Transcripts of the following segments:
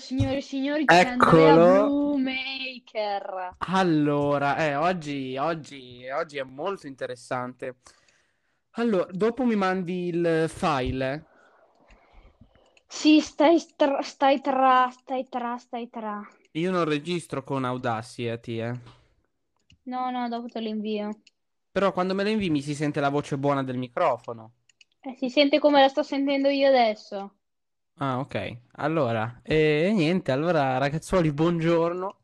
signore e signori, c'è Andrea Bluemaker. Allora, eh, oggi, oggi, oggi è molto interessante. Allora, dopo mi mandi il file. eh? Sì, stai tra, stai tra, stai tra, stai tra. Io non registro con Audacity, eh. No, no, dopo te lo invio. Però quando me lo invii mi si sente la voce buona del microfono. Eh, si sente come la sto sentendo io adesso. Ah, ok. Allora, e niente, allora ragazzuoli, buongiorno.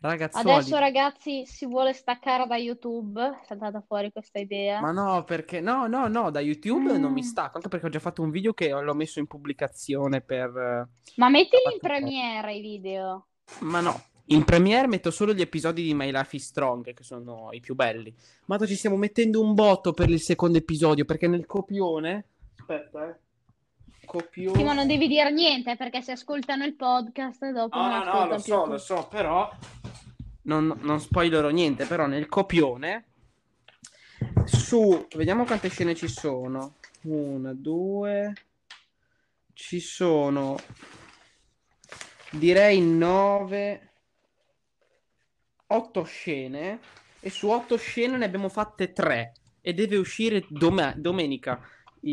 Ragazzuoli. Adesso, ragazzi, si vuole staccare da YouTube. È saltata fuori questa idea. Ma no, perché no, no, no, da YouTube non mi Mm. stacco, anche perché ho già fatto un video che l'ho messo in pubblicazione per... eh, Ma mettili in Premiere i video. Ma no, in Premiere metto solo gli episodi di My Life is Strong, che sono i più belli. Ma ci stiamo mettendo un botto per il secondo episodio, perché nel copione... Aspetta, eh. Copione... Sì, ma non devi dire niente perché se ascoltano il podcast dopo No, non no, no, lo più so, lo so, però non, non spoilerò niente, però nel copione su, vediamo quante scene ci sono. Una, due, ci sono direi nove, otto scene e su otto scene ne abbiamo fatte tre e deve uscire dome- domenica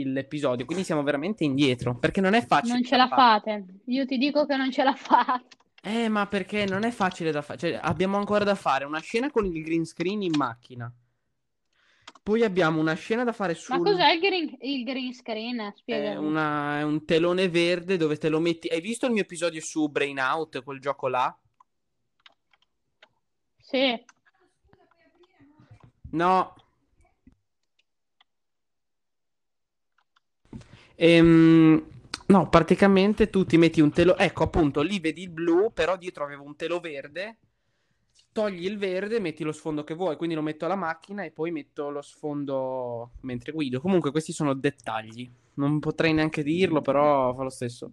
l'episodio, quindi siamo veramente indietro, perché non è facile Non ce la fate. Io ti dico che non ce la fate. eh, ma perché non è facile da fare. Cioè, abbiamo ancora da fare una scena con il green screen in macchina. Poi abbiamo una scena da fare Ma sul... cos'è il green, il green screen? È, Spiegami. una- è un telone verde dove te lo metti. Hai visto il mio episodio su Brain Out, quel gioco là? Sì. No. Ehm, no, praticamente tu ti metti un telo. Ecco, appunto, lì vedi il blu, però dietro avevo un telo verde. Togli il verde, metti lo sfondo che vuoi, quindi lo metto alla macchina e poi metto lo sfondo mentre guido. Comunque, questi sono dettagli. Non potrei neanche dirlo, però fa lo stesso.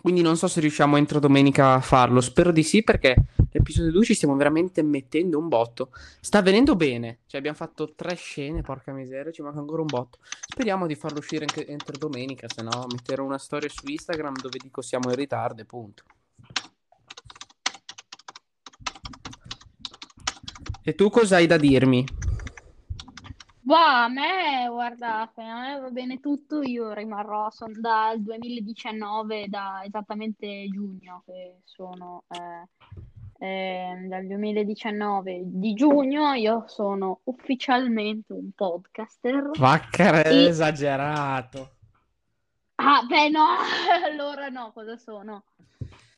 Quindi non so se riusciamo entro domenica a farlo. Spero di sì, perché l'episodio 2 ci stiamo veramente mettendo un botto. Sta venendo bene. Cioè, abbiamo fatto tre scene, porca miseria, ci manca ancora un botto. Speriamo di farlo uscire anche entro domenica, se no metterò una storia su Instagram dove dico siamo in ritardo e punto. E tu cosa hai da dirmi? Bah, a me, guardate, a me va bene tutto, io rimarrò son- dal 2019, da esattamente giugno che sono, eh, eh, dal 2019 di giugno io sono ufficialmente un podcaster. Vacca, E- esagerato. Ah, beh no, allora no, cosa sono?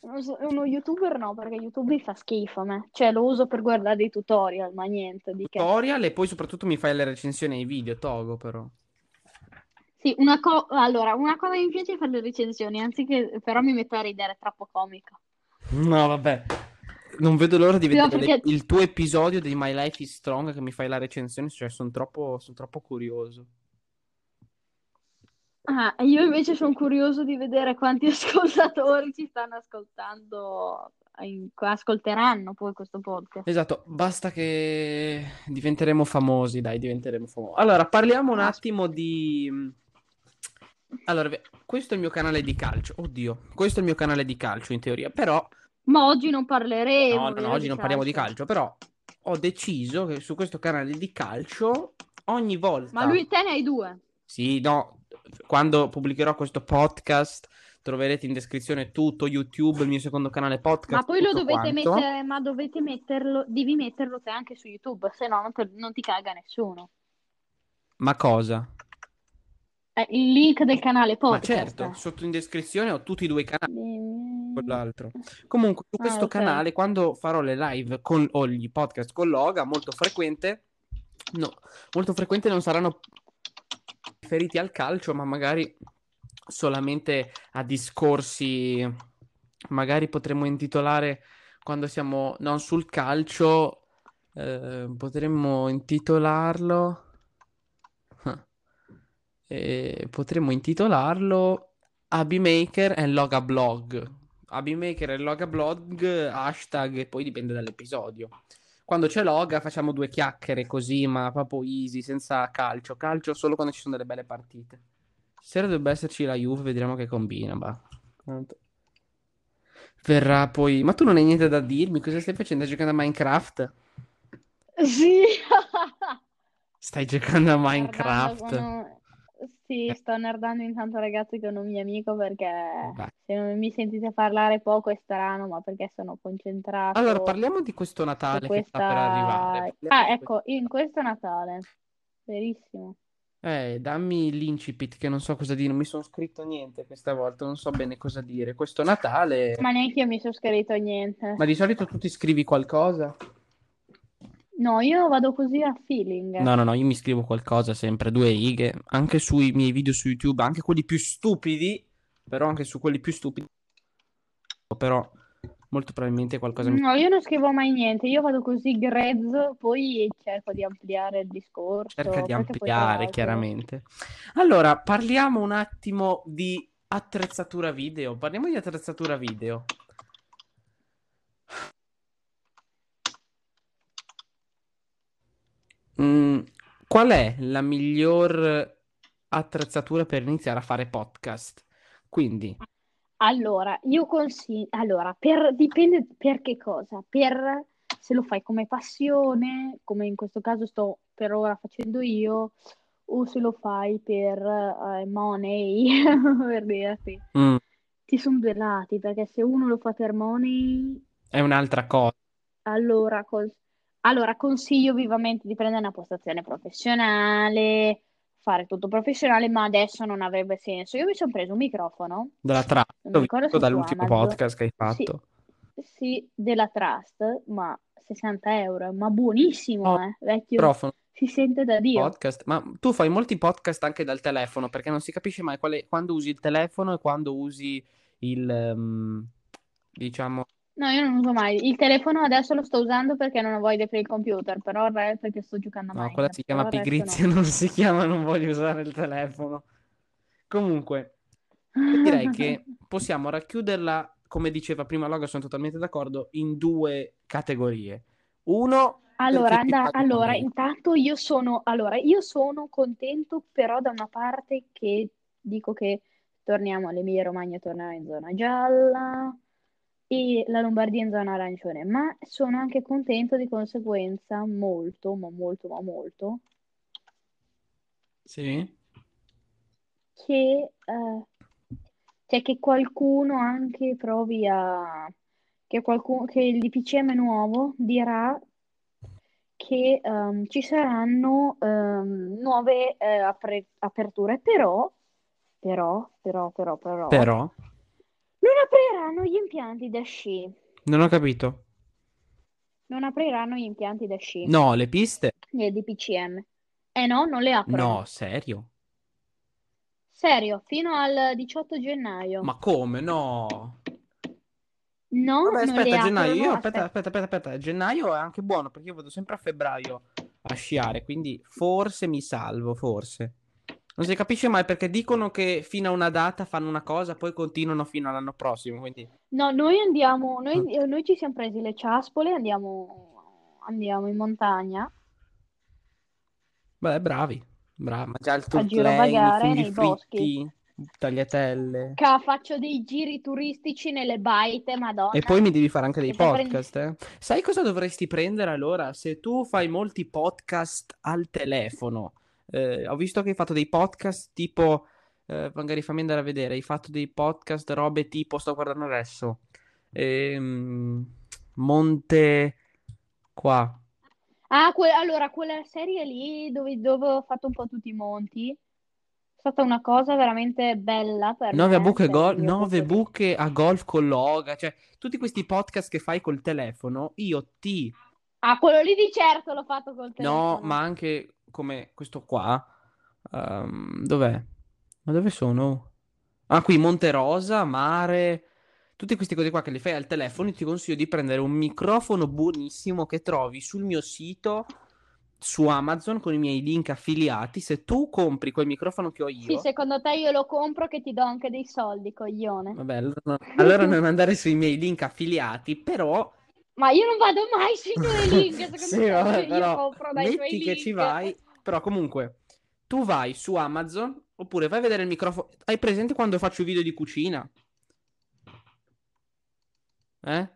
Uno, uno youtuber no, perché YouTube mi fa schifo a me, cioè lo uso per guardare dei tutorial, ma niente di che. Tutorial e poi soprattutto mi fai le recensioni ai video, Togo però. Sì, una co- allora, una cosa che mi piace è fare le recensioni, anziché però mi metto a ridere, è troppo comico. No, vabbè. Non vedo l'ora di No, vedere perché- le- il tuo episodio di My Life is Strong che mi fai la recensione, cioè sono troppo, son troppo curioso. Ah, io invece sono curioso di vedere quanti ascoltatori ci stanno ascoltando, ascolteranno poi questo podcast. Esatto, basta che diventeremo famosi, dai, diventeremo famosi. Allora, parliamo un attimo di... Allora, ve- questo è il mio canale di calcio. Oddio, questo è il mio canale di calcio in teoria, però... Ma oggi non parleremo, No, no, no, oggi non parliamo di calcio, però ho deciso che su questo canale di calcio ogni volta... Ma lui, te ne hai due. Sì, no, quando pubblicherò questo podcast troverete in descrizione tutto YouTube, il mio secondo canale podcast, Ma poi lo dovete quanto. mettere, ma dovete metterlo, devi metterlo te anche su YouTube, se no non, te- non ti caga nessuno. Ma cosa? Eh, il link del canale Ma podcast. certo, sotto in descrizione ho tutti e due i canali, Mm. quell'altro. Comunque, su Ah, questo ok. canale, quando farò le live con, o gli podcast con Loga, molto frequente, no, molto frequente non saranno riferiti al calcio, ma magari solamente a discorsi, magari potremmo intitolare, quando siamo non sul calcio, eh, potremmo intitolarlo... Eh, potremmo intitolarlo Maker e Loga Blog. Maker e Loga Blog, hashtag, e poi dipende dall'episodio. Quando c'è Loga facciamo due chiacchiere così, ma proprio easy, senza calcio. Calcio solo quando ci sono delle belle partite. Stasera dovrebbe esserci la Juve, vedremo che combina. bah. Verrà poi... Ma tu non hai niente da dirmi? Cosa stai facendo? Stai giocando a Minecraft? Sì. Stai giocando a Minecraft? un- Sì, sto nerdando intanto ragazzi con un mio amico perché Vai. se non mi sentite parlare poco è strano, ma perché sono concentrato Allora, parliamo di questo Natale che sta per arrivare. questa... Parliamo Ah, ecco, in questo Natale. Verissimo. Eh, dammi l'incipit che non so cosa dire, non mi sono scritto niente questa volta, non so bene cosa dire. Questo Natale... Ma neanche io mi sono scritto niente. Ma di solito tu ti scrivi qualcosa? No, io vado così a feeling. No, no, no, io mi scrivo qualcosa sempre, due righe, anche sui miei video su YouTube, anche quelli più stupidi, però anche su quelli più stupidi, però molto probabilmente qualcosa mi... No, io non scrivo mai niente, io vado così grezzo, poi cerco di ampliare il discorso, cerca di ampliare, chiaramente. Allora, parliamo un attimo di attrezzatura video, parliamo di attrezzatura video. Mm, qual è la miglior attrezzatura per iniziare a fare podcast? Quindi, Allora, io consiglio, allora, per, dipende per che cosa, per se lo fai come passione, come in questo caso sto per ora facendo io, o se lo fai per eh, money, per dirti. mm, Ci sono due lati, perché se uno lo fa per money, è un'altra cosa. allora, cos- allora consiglio vivamente di prendere una postazione professionale, fare tutto professionale, ma adesso non avrebbe senso. Io mi sono preso un microfono, Della trap, non ricordo se dall'ultimo Amazon. podcast che hai Sì, fatto. sì, della Trust, ma 60 euro, ma buonissimo, Oh, eh, vecchio, microfono, si sente da Dio. podcast, ma tu fai molti podcast anche dal telefono perché non si capisce mai quale- quando usi il telefono e quando usi il, ehm, diciamo, No, io non uso mai. Il telefono adesso lo sto usando perché non ho voglia per il computer, però il resto perché sto giocando a no, quella Minecraft, si chiama però il resto pigrizia, non si chiama non voglio usare il telefono. Comunque, io direi che possiamo racchiuderla, come diceva prima Loga, sono totalmente d'accordo, in due categorie. Uno, Allora, perché ti anda- pagano allora, meno. intanto io sono, allora, io sono contento, però da una parte che dico che torniamo all'Emilia Romagna, tornerà in zona gialla la Lombardia in zona arancione, ma sono anche contento di conseguenza molto, ma molto, ma molto, Sì? che, eh, cioè che qualcuno anche provi a, che, qualcuno, che il DPCM nuovo dirà che ehm, ci saranno ehm, nuove eh, apre- aperture, però, però, però, però, però, Però, non apriranno gli impianti da sci. non ho capito. Non apriranno gli impianti da sci No, le piste? nel DPCM. Eh no, non le aprono. No, serio? Serio, fino al 18 gennaio. Ma come? No. No, Vabbè, non le aspetta, gennaio. aprono. Io, Aspetta. aspetta, aspetta, aspetta. Gennaio è anche buono perché io vado sempre a febbraio a sciare, quindi forse mi salvo, forse. Non si capisce mai perché dicono che fino a una data fanno una cosa, poi continuano fino all'anno prossimo, quindi... No, noi andiamo, noi, Mm. eh, noi ci siamo presi le ciaspole, andiamo, andiamo in montagna Beh, bravi, bravi. Ma già il a turtlane, i nei boschi. fritti, tagliatelle. Ca, faccio dei giri turistici nelle baite, E Madonna. poi mi devi fare anche dei E se prendi... podcast, eh? Sai cosa dovresti prendere allora? Se tu fai molti podcast al telefono, eh, ho visto che hai fatto dei podcast tipo, eh, magari fammi andare a vedere, hai fatto dei podcast, robe tipo, sto guardando adesso, ehm, Monte qua, Ah, que- allora, quella serie lì dove, dove ho fatto un po' tutti i monti è stata una cosa veramente bella per Nove a me, buche, per gol- di buche a golf con Loga, cioè tutti questi podcast che fai col telefono, io ti Ah, quello lì di certo l'ho fatto col No, telefono. ma anche come questo qua. Ehm, dov'è? Ma dove sono? Ah, qui Monte Rosa, mare. Tutte queste cose qua che le fai al telefono. Ti consiglio di prendere un microfono buonissimo che trovi sul mio sito su Amazon con i miei link affiliati. Se tu compri quel microfono che ho Sì, io, secondo te io lo compro che ti do anche dei soldi, coglione. vabbè, allora allora non andare sui miei link affiliati, però Ma io non vado mai sui tuoi link, secondo Sì, te vabbè, io però compro dai tuoi metti che ci link. vai, però comunque tu vai su Amazon oppure vai a vedere il microfono. Hai presente quando faccio i video di cucina? Eh?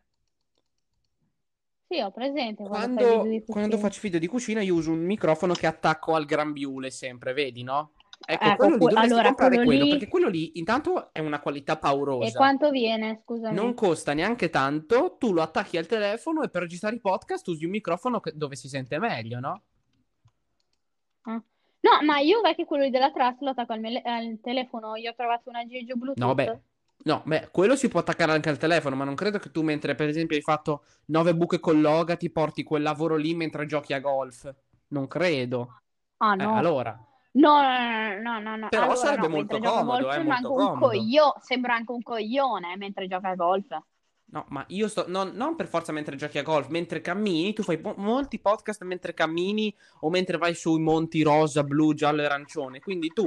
Sì, ho presente quando, Quando, quando faccio video di cucina io uso un microfono che attacco al grembiule sempre, vedi, no? Ecco, Ecco, quello lì dovresti allora, comprare quello quello, lì- perché quello lì intanto è una qualità E paurosa. quanto viene, scusami? Non costa neanche tanto, tu lo attacchi al telefono e per registrare i podcast usi un microfono che- dove si sente meglio, no? Ah. No, ma io vecchio quello lì della Trust lo attacco al, mele- al telefono, io ho trovato un aggeggio Bluetooth. No, beh, no, beh, quello si può attaccare anche al telefono, ma non credo che tu mentre per esempio hai fatto nove buche con Loga ti porti quel lavoro lì mentre giochi a golf. Non credo. Ah, Eh, no. allora. No, no, no, no, no. Però Allora, sarebbe no, molto comodo, golf eh, sembra molto anche un comodo. coglio- sembra anche un coglione mentre gioca a golf. No, ma io sto. non, non per forza mentre giochi a golf, mentre cammini, tu fai mo- molti podcast mentre cammini o mentre vai sui monti rosa, blu, giallo e arancione. Quindi tu.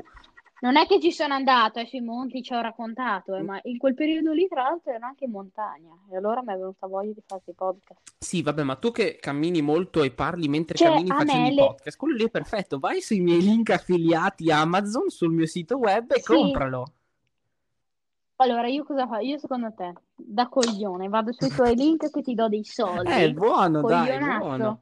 Non è che ci sono andato, eh, sui monti ci ho raccontato, eh, ma in quel periodo lì, tra l'altro, ero anche in montagna. E allora mi è venuta voglia di fare i podcast. Sì, vabbè, ma tu che cammini molto e parli mentre Cioè, cammini a facendo i le- podcast, quello lì è perfetto. Vai sui miei link affiliati Amazon sul mio sito web e Sì. compralo. Allora, io cosa faccio? Io secondo te, da coglione, vado sui tuoi link che ti do dei soldi. Eh, buono, dai, Coglionazzo. buono.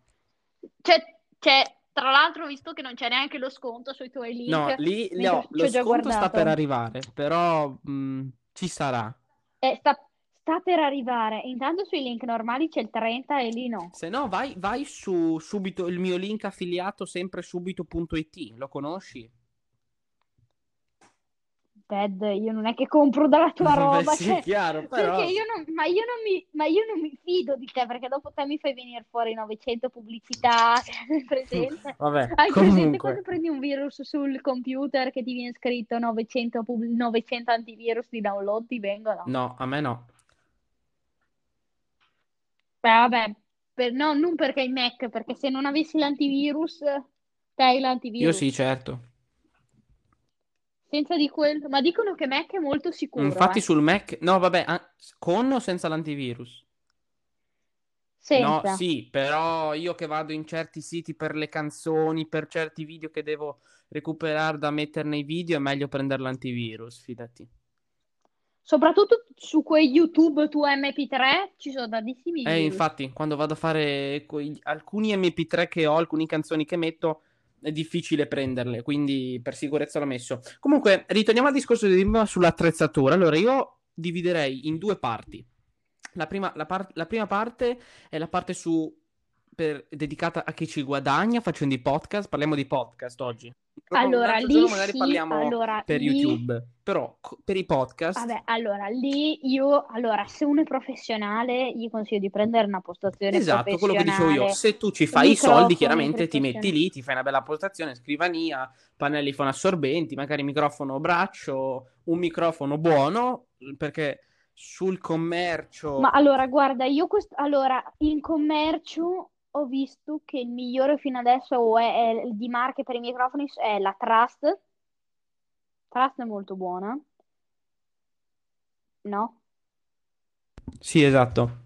Cioè, cioè, tra l'altro, visto che non c'è neanche lo sconto sui tuoi link. No, lì, ci lo sconto sta guardato. per arrivare, però mh, ci sarà. Eh, sta, sta per arrivare. Intanto sui link normali c'è il 30 e lì no. Se no, vai, vai su subito il mio link affiliato sempre subito.it. Lo conosci? Ted, io non è che compro dalla tua Beh, roba, sì, cioè, chiaro, però. perché io non, ma, io non mi, ma io non mi fido di te, perché dopo te mi fai venire fuori 900 pubblicità, hai presente? Vabbè, Hai presente quando comunque. prendi un virus sul computer che ti viene scritto 900, pub- 900 antivirus di download, ti vengono? No, a me no. Beh, vabbè, per- no, non perché hai Mac, perché se non avessi l'antivirus, te hai Io l'antivirus. sì, certo. Senza di quello, ma dicono che Mac è molto sicuro, Infatti eh. sul Mac... No, vabbè, ah, con o senza l'antivirus? No, Senza. sì, però io che vado in certi siti per le canzoni, per certi video che devo recuperare da mettere nei video, è meglio prendere l'antivirus, fidati. Soprattutto su quei YouTube tu MP3 ci sono tantissimi Eh, infatti, quando vado a fare quei- alcuni MP3 che ho, alcune canzoni che metto, è difficile prenderle, quindi per sicurezza l'ho messo. Comunque, ritorniamo al discorso di prima sull'attrezzatura. Allora, io dividerei in due parti. La prima, la par- la prima parte è la parte su per- dedicata a chi ci guadagna facendo i podcast. Parliamo di podcast oggi. Allora, lì magari sì, parliamo allora, per lì- YouTube. Però per i podcast, Vabbè, allora, lì io, allora, se uno è professionale, gli consiglio di prendere una postazione Esatto, quello che dicevo io. Se tu ci fai i soldi, chiaramente ti metti lì, ti fai una bella postazione, scrivania, pannelli fonoassorbenti, magari microfono braccio, un microfono buono, perché sul commercio... Ma allora, guarda, io quest- allora, in commercio ho visto che il migliore fino adesso è, è- di marche per i microfoni è la Trust. Trust è molto buona. No? Sì, esatto.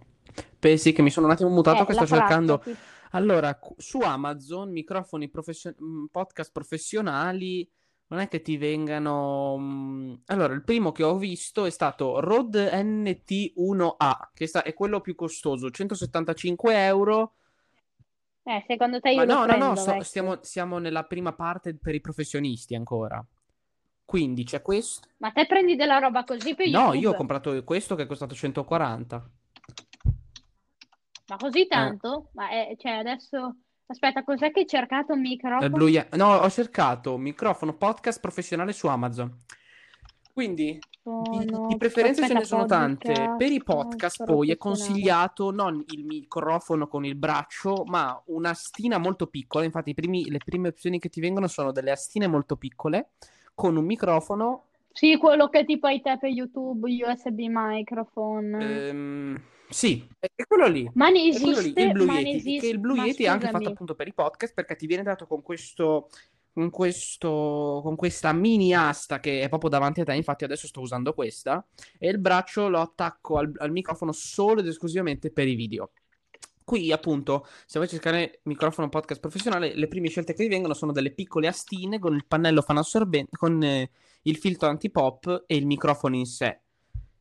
Pensi che mi sono un attimo mutato Eh, che sto Trust, cercando... sì. Allora, su Amazon, microfoni profession- mm, podcast professionali, non è che ti vengano... mm, Allora, il primo che ho visto è stato Rode NT1A, che sta- è quello più costoso, 175 euro. Eh, secondo te io Ma no, no, prendo, no, sto- vecchio. stiamo, siamo nella prima parte per i professionisti ancora. Quindi c'è questo. Ma te prendi della roba così per No, YouTube? io ho comprato questo che è costato 140. Ma Eh. così tanto? Ma è, cioè adesso... Aspetta, cos'è che hai cercato un microfono? Ye- No, ho cercato microfono podcast professionale su Amazon. Quindi di, Sono- di preferenze ce ne sono tante. podcast Per i podcast poi è consigliato non il microfono con il braccio, ma un'astina molto piccola. Infatti, i primi- le prime opzioni che ti vengono sono delle astine molto piccole con un microfono. Sì, quello che tipo hai te per YouTube, USB microphone. ehm, sì, è quello lì. Ma ne È quello lì, esiste, il Blue ma ne Yeti, esiste, che il Blue Yeti è anche fatto appunto per i podcast perché ti viene dato con questo, con questo, con questa mini asta che è proprio davanti a te, infatti adesso sto usando questa, e il braccio lo attacco al, al microfono solo ed esclusivamente per i video. Qui appunto, se vuoi cercare microfono podcast professionale, le prime scelte che vi vengono sono delle piccole astine con il pannello fanassorbente, con eh, il filtro antipop e il microfono in sé.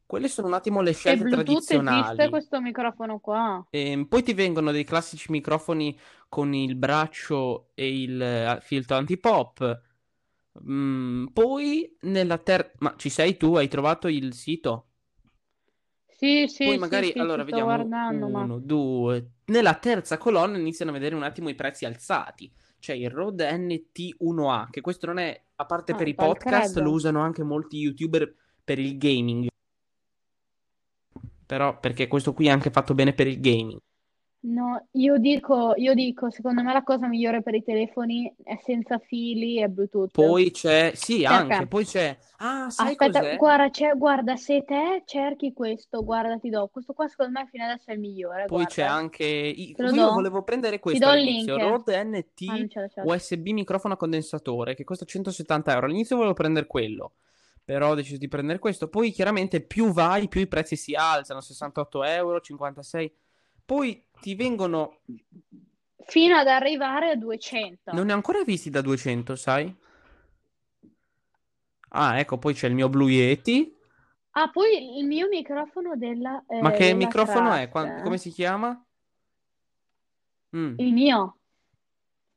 Quelle sono un attimo le E scelte Bluetooth esiste tradizionali. questo microfono qua? Ehm, poi ti vengono dei classici microfoni con il braccio e il eh, filtro antipop. Mm, poi nella terza... Ma ci sei tu? Hai trovato il sito? Sì, sì, Poi sì, magari, sì, allora, ci sto vediamo guardando, ma... uno, due. Nella terza colonna iniziano a vedere un attimo i prezzi alzati. C'è il Rode NT1A, che questo non è, a parte Ah, per i podcast, credo. lo usano anche molti YouTuber per il gaming. Però, perché questo qui è anche fatto bene per il gaming. No, io dico, io dico, secondo me la cosa migliore per i telefoni è senza fili e Bluetooth. Poi c'è, sì, anche, Perché? poi c'è, ah, sai Aspetta, cos'è? guarda, c'è- guarda, se te cerchi questo, guarda, ti do. Questo qua secondo me fino adesso è il migliore, Poi c'è guarda. anche, Te lo io do? volevo prendere questo all'inizio. Rode NT Ah. USB microfono a condensatore, che costa 170 euro. All'inizio volevo prendere quello, però ho deciso di prendere questo. Poi chiaramente più vai, più i prezzi si alzano, 68 euro, 56. Poi ti vengono, Fino ad arrivare a 200. non ne ho ancora visti da 200, sai? Ah, ecco, poi c'è il mio Blue Yeti. Ah, poi il mio microfono della, eh, Ma che della microfono è? Trust, Qua- come si chiama? Mm. Il mio.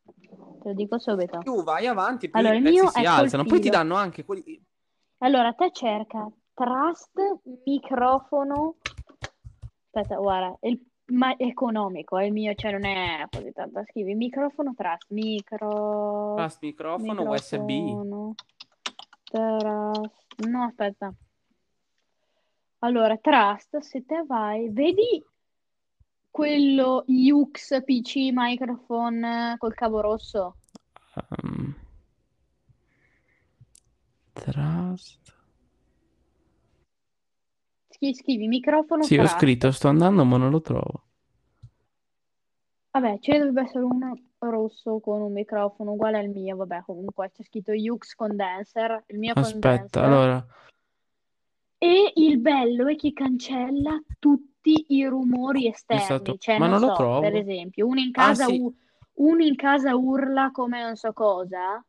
Te lo dico subito. Più vai avanti, più Allora, i prezzi si è alzano. Poi ti danno anche quelli... Allora, te cerca Trust microfono. Aspetta, guarda, il, ma economico, è il mio, cioè non è così tanto. Scrivi microfono Trust, micro... Trust microfono USB. microfono Trust. No, aspetta. Allora, Trust, se te vai, vedi quello Ux PC microphone col cavo rosso? Um, Trust. Schi- Scrivi microfono Sì, ho Trust. scritto, sto andando, ma non lo trovo. Vabbè, ce ne dovrebbe essere uno rosso con un microfono uguale al mio. Vabbè, comunque c'è scritto Ux Condenser, il mio Aspetta, condenser. allora. E il bello è che cancella tutti i rumori esterni. stato- Cioè, ma non non lo so, trovo. per esempio, uno in Ah, casa, sì. u- uno in casa urla come non so cosa,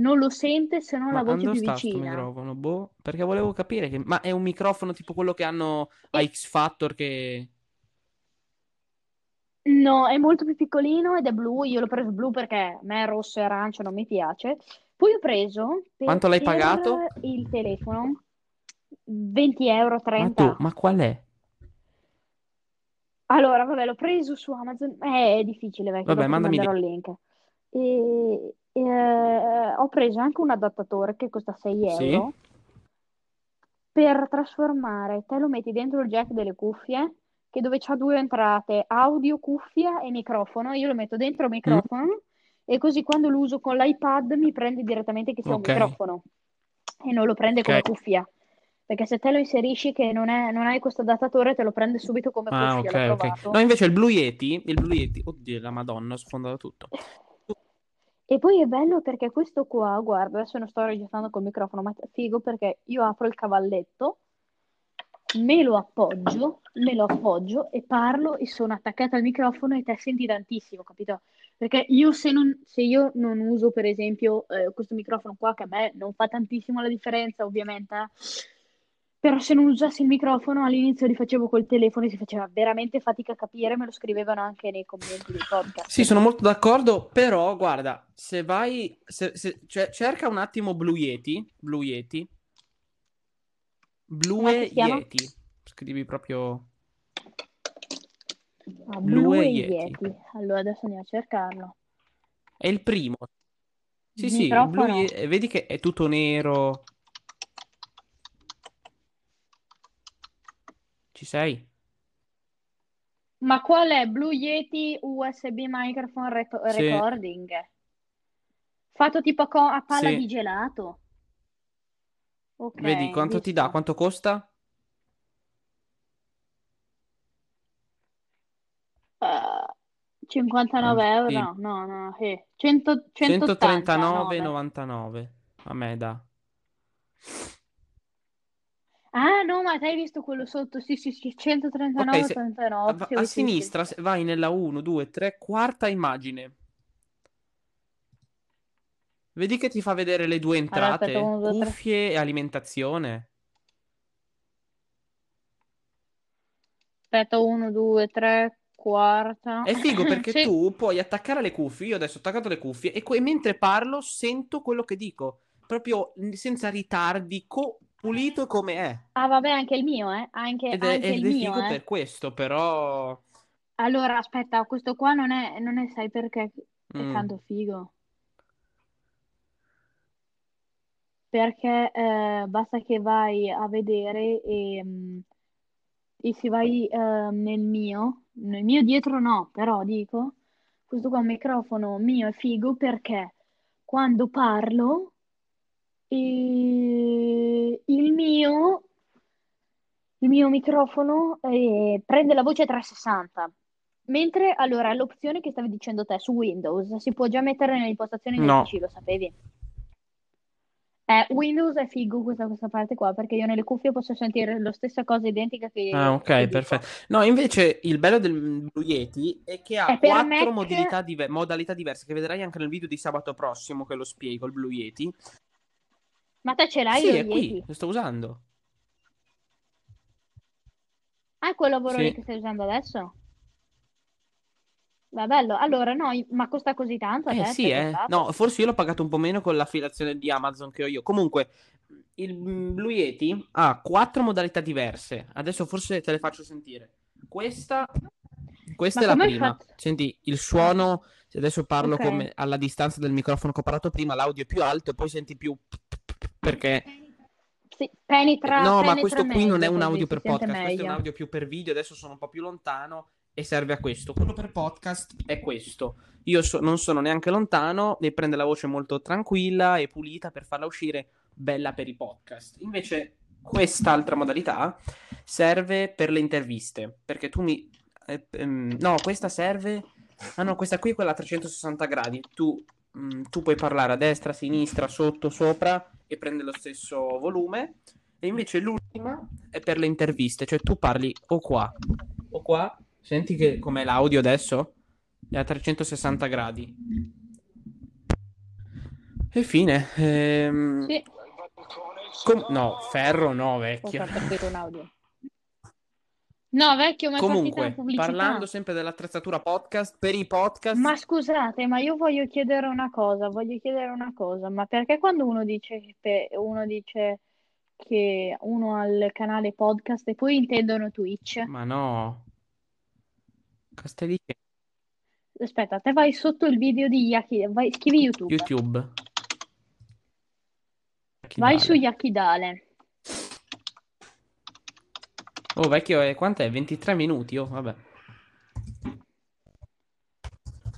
non lo sente se non Ma la voce più sta sto vicina. microfono? Boh, perché volevo capire che... Ma è un microfono tipo quello che hanno a E- X Factor che... No, è molto più piccolino ed è blu. Io l'ho preso blu perché a me rosso e arancio non mi piace. Poi ho preso per, Quanto l'hai pagato? il telefono 20 euro, Ma 30. tu, ma qual è? Allora, vabbè, l'ho preso su Amazon. Eh, è difficile, vecchio, Vabbè, mandami il link. E, eh, ho preso anche un adattatore che costa 6 Sì? euro per trasformare. Te lo metti dentro il jack delle cuffie, che dove c'ha due entrate, audio, cuffia e microfono. Io lo metto dentro il Mm? microfono e così quando lo uso con l'iPad mi prende direttamente che sia un Ok. microfono e non lo prende come Ok. cuffia. Perché se te lo inserisci che non è- non hai questo adattatore, te lo prende subito come Ah, cuffia. ok, L'ho ok. provato. No, invece il Blue Yeti, il Blue Yeti, oddio, la Madonna, ho sfondato tutto. E poi è bello perché questo qua, guarda, adesso non sto registrando col microfono, ma è figo perché io apro il cavalletto, me lo appoggio, me lo appoggio e parlo e sono attaccata al microfono e te senti tantissimo, capito? Perché io se, non, se io non uso per esempio eh, questo microfono qua, che a me non fa tantissimo la differenza ovviamente, eh, però se non usassi il microfono all'inizio li facevo col telefono e si faceva veramente fatica a capire, me lo scrivevano anche nei commenti dei podcast. Sì, sono molto d'accordo, però guarda, se vai, se- se- cioè, cerca un attimo Blue Yeti, Blue Yeti, Blue? Yeti, scrivi proprio Ah, Blue Blue Yeti. Yeti. Allora adesso andiamo a cercarlo. È il primo. Sì, Il sì, Blue microfono? Ye- vedi che è tutto nero. Ci sei? Ma qual è? Blue Yeti USB Microphone Reco- Sì. Recording? Fatto tipo co- a palla Sì. di gelato. Ok, Vedi quanto ti dà? visto. Quanto costa? Eh, 59 Ah, euro? sì. No, no, no, eh. 100 189. 139,99. A me dà. Ah, no, ma te hai visto quello sotto? Sì, sì, sì, Ok, 139,89. se- Oh, va- sì, a sì, sì. sinistra se- vai nella 1, 2, 3, quarta immagine. Vedi che ti fa vedere le due Allora, entrate, aspetta, uno, due, tre. cuffie e alimentazione. Aspetta, 1, 2, 3, quarta. È figo perché Sì. tu puoi attaccare le cuffie. Io adesso ho attaccato le cuffie e que- mentre parlo sento quello che dico. Proprio senza ritardi, co- pulito come è. Ah, vabbè, anche il mio, eh. Anche, Ed è, anche ed il è mio, figo eh. per questo, però... Allora, aspetta, questo qua non è, non è, sai perché è Mm. tanto figo? Perché eh, basta che vai a vedere e, mm, e se vai eh, nel mio, nel mio dietro no, però dico, questo qua è un microfono mio è figo perché quando parlo eh, il mio, il mio microfono eh, prende la voce 360. Mentre, allora, l'opzione che stavi dicendo te su Windows si può già mettere nelle impostazioni del No. PC, lo sapevi? Eh, Windows è figo questa, questa parte qua, perché io nelle cuffie posso sentire la stessa cosa identica che, Ah, ok, che dico. perfetto. No, invece il bello del Blue Yeti è che ha per quattro Mac- modalità, dive- modalità diverse, che vedrai anche nel video di sabato prossimo che lo spiego, il Blue Yeti. Ma te ce l'hai Sì, è qui, Yeti? lo sto usando. Ah, è quel lavoro Sì. lì che stai usando adesso? Beh, bello. Allora, no, ma costa così tanto Eh te? sì, eh. No, forse io l'ho pagato un po' meno con l'affiliazione di Amazon che ho io. Comunque, il Blue Yeti ha quattro modalità diverse. Adesso forse te le faccio sentire. Questa, questa è la prima. fatto? Senti, il suono, se adesso parlo Ok. come alla distanza del microfono che ho parlato prima, l'audio è più alto e poi senti più... Perché... Sì, penetra, No, ma penetra questo qui non è meglio un audio per podcast, questo è un meglio. audio più per video. Adesso sono un po' più lontano e serve a questo. Quello per podcast è questo. Io so- non sono neanche lontano e prende la voce molto tranquilla e pulita per farla uscire bella per i podcast. Invece, quest'altra modalità serve per le interviste. Perché tu mi. eh, ehm, no, questa serve. Ah, no, questa qui è quella a 360 gradi. Tu, mm, tu puoi parlare a destra, a sinistra, sotto, sopra e prende lo stesso volume. E invece l'ultima è per le interviste, cioè tu parli o qua o qua. Senti che com'è l'audio adesso? È a 360 gradi. E fine. Ehm, Sì, com- no, ferro no, ho vecchio. capito un audio. No, vecchio, ma Comunque, parlando sempre dell'attrezzatura podcast, per i podcast... Ma scusate, ma io voglio chiedere una cosa, voglio chiedere una cosa, ma perché quando uno dice che, uno dice che uno ha il canale podcast e poi intendono Twitch? Ma no. Castelli Aspetta, te vai sotto il video di Yaki, vai, scrivi YouTube, YouTube. vai su Yakidale. Oh, vecchio, eh, quant'è? 23 minuti? Oh, vabbè.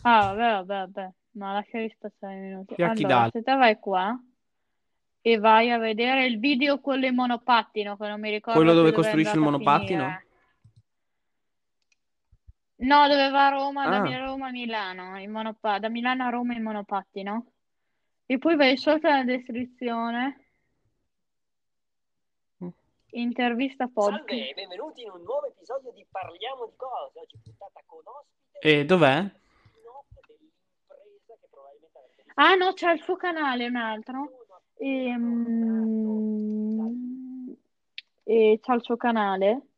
Ah, vabbè, vabbè, vabbè, ma lasciali passare i minuti. Yakidale. Allora, se te vai qua e vai a vedere il video con le monopattino, che non mi ricordo Quello dove è costruisce il monopattino? No, dove va a Roma, da Ah. Mi- Roma a Milano, in monopa- da Milano a Roma in monopattino. E poi vai sotto nella descrizione. Mm. Intervista podcast. Salve e benvenuti in un nuovo episodio di Parliamo di cose. Oggi puntata con ospite E dov'è? Ah no, c'è il suo canale, un altro. Ehm, E, c'ha il suo canale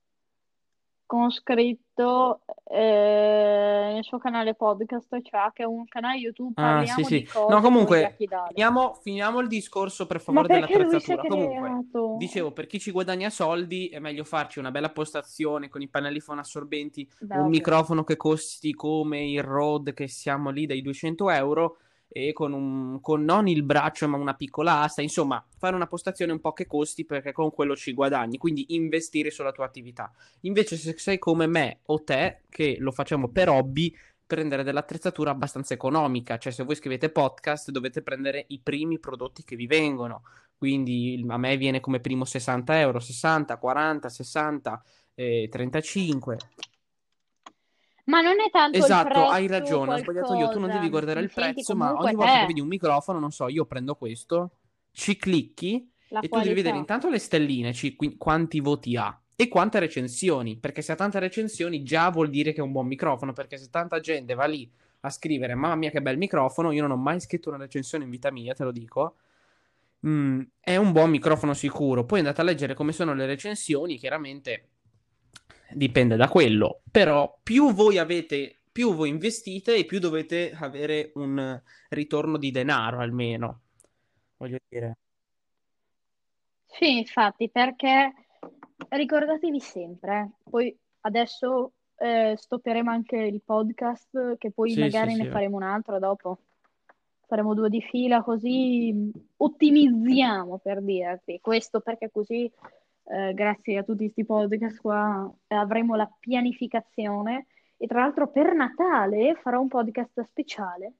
con scritto eh, nel suo canale podcast, cioè che è un canale YouTube, Ah, parliamo sì, sì. di cose No, comunque. Finiamo, finiamo il discorso per favore dell'attrezzatura. Comunque, dicevo, per chi ci guadagna soldi è meglio farci una bella postazione con i pannelli fonoassorbenti, Beh, un ovvio. microfono che costi come il Rode che siamo lì dai 200 euro e con, un, con non il braccio ma una piccola asta, insomma, fare una postazione un po' che costi perché con quello ci guadagni, quindi investire sulla tua attività. Invece se sei come me o te, che lo facciamo per hobby, prendere dell'attrezzatura abbastanza economica, cioè se voi scrivete podcast dovete prendere i primi prodotti che vi vengono, quindi a me viene come primo 60 euro, 60, 40, 60, eh, 35. Ma non è tanto Esatto, hai prezzo ragione, ho sbagliato io, tu non qualcosa. devi guardare il prezzo, ma ogni volta che te, vedi un microfono, non so, io prendo questo, ci clicchi la e tu devi vedere qualità. intanto le stelline, ci- qui- quanti voti ha e quante recensioni, perché se ha tante recensioni già vuol dire che è un buon microfono, perché se tanta gente va lì a scrivere mamma mia che bel microfono, io non ho mai scritto una recensione in vita mia, te lo dico, mm, è un buon microfono sicuro. Poi andate a leggere come sono le recensioni, chiaramente dipende da quello, però più voi avete, più voi investite e più dovete avere un ritorno di denaro almeno, voglio dire. Sì, infatti, perché ricordatevi sempre, poi adesso eh, stopperemo anche il podcast, che poi Sì, magari sì, ne sì. faremo un altro dopo. Faremo due di fila così ottimizziamo per dirti questo perché così eh, grazie a tutti questi podcast qua eh, avremo la pianificazione e tra l'altro per Natale farò un podcast speciale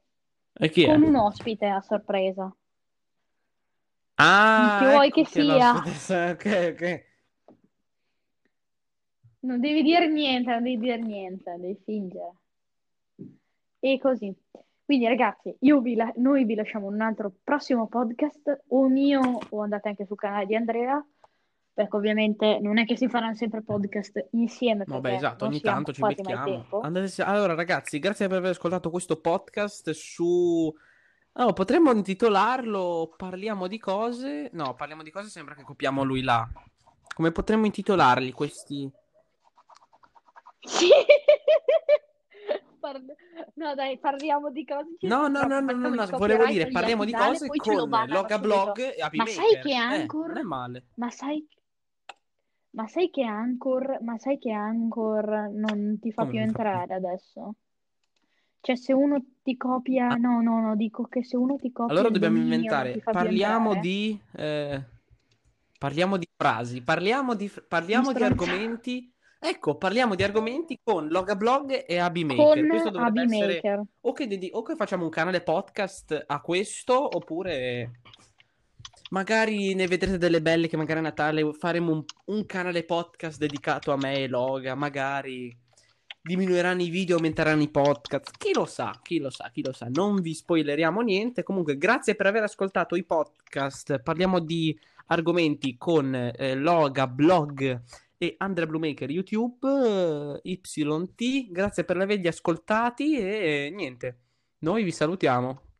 con un ospite a sorpresa. Ah, Chi vuoi ecco che sia? l'ospite. Ok, ok. Non devi dire niente, non devi dire niente, devi fingere. E così. Quindi ragazzi, io vi la- noi vi lasciamo un altro prossimo podcast, o mio o andate anche sul canale di Andrea, perché ovviamente non è che si faranno sempre podcast insieme Vabbè, esatto, ogni tanto ci becchiamo. Andate- Allora, ragazzi, grazie per aver ascoltato questo podcast su... Oh, potremmo intitolarlo Parliamo di cose... No, parliamo di cose sembra che copiamo lui là. Come potremmo intitolarli questi... Sì. No, dai, parliamo di cose. No, no, no, no, no, il no, volevo dire, parliamo di cose con Logablog subito. e Happy Ma sai che Eh, Anchor- non è male. Ma sai, ma sai che Anchor, ma sai che Anchor non ti fa Come più non fa entrare adesso? Cioè, se uno ti copia, Ah. no, no, no, dico che se uno ti copia Allora il dobbiamo dominio non inventare. ti fa più Parliamo entrare. di. eh, parliamo di frasi. Parliamo di, parliamo di stronzate. argomenti. Ecco, parliamo di argomenti con Logablog e Abi Maker. Con Questo dovrebbe essere. O che, dedi- o che facciamo un canale podcast a questo, oppure. Magari ne vedrete delle belle che magari a Natale faremo un, un canale podcast dedicato a me e Loga. Magari diminuiranno i video, aumenteranno i podcast. Chi lo sa, chi lo sa, chi lo sa. Non vi spoileriamo niente. Comunque, grazie per aver ascoltato i podcast. Parliamo di argomenti con eh, Loga, blog e Andrea Bluemaker YouTube, eh, YT. Grazie per averli ascoltati e niente. Noi vi salutiamo.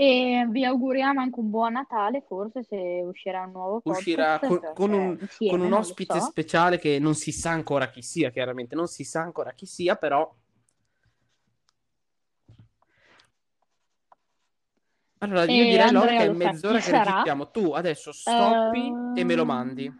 E vi auguriamo anche un buon Natale, forse se uscirà un nuovo podcast. Uscirà con, con un, insieme, con un ospite so. speciale che non si sa ancora chi sia, chiaramente. Non si sa ancora chi sia, però. Allora, io E direi Andrea che è mezz'ora che sarà. registriamo. Tu adesso stoppi e me lo Eh, mandi.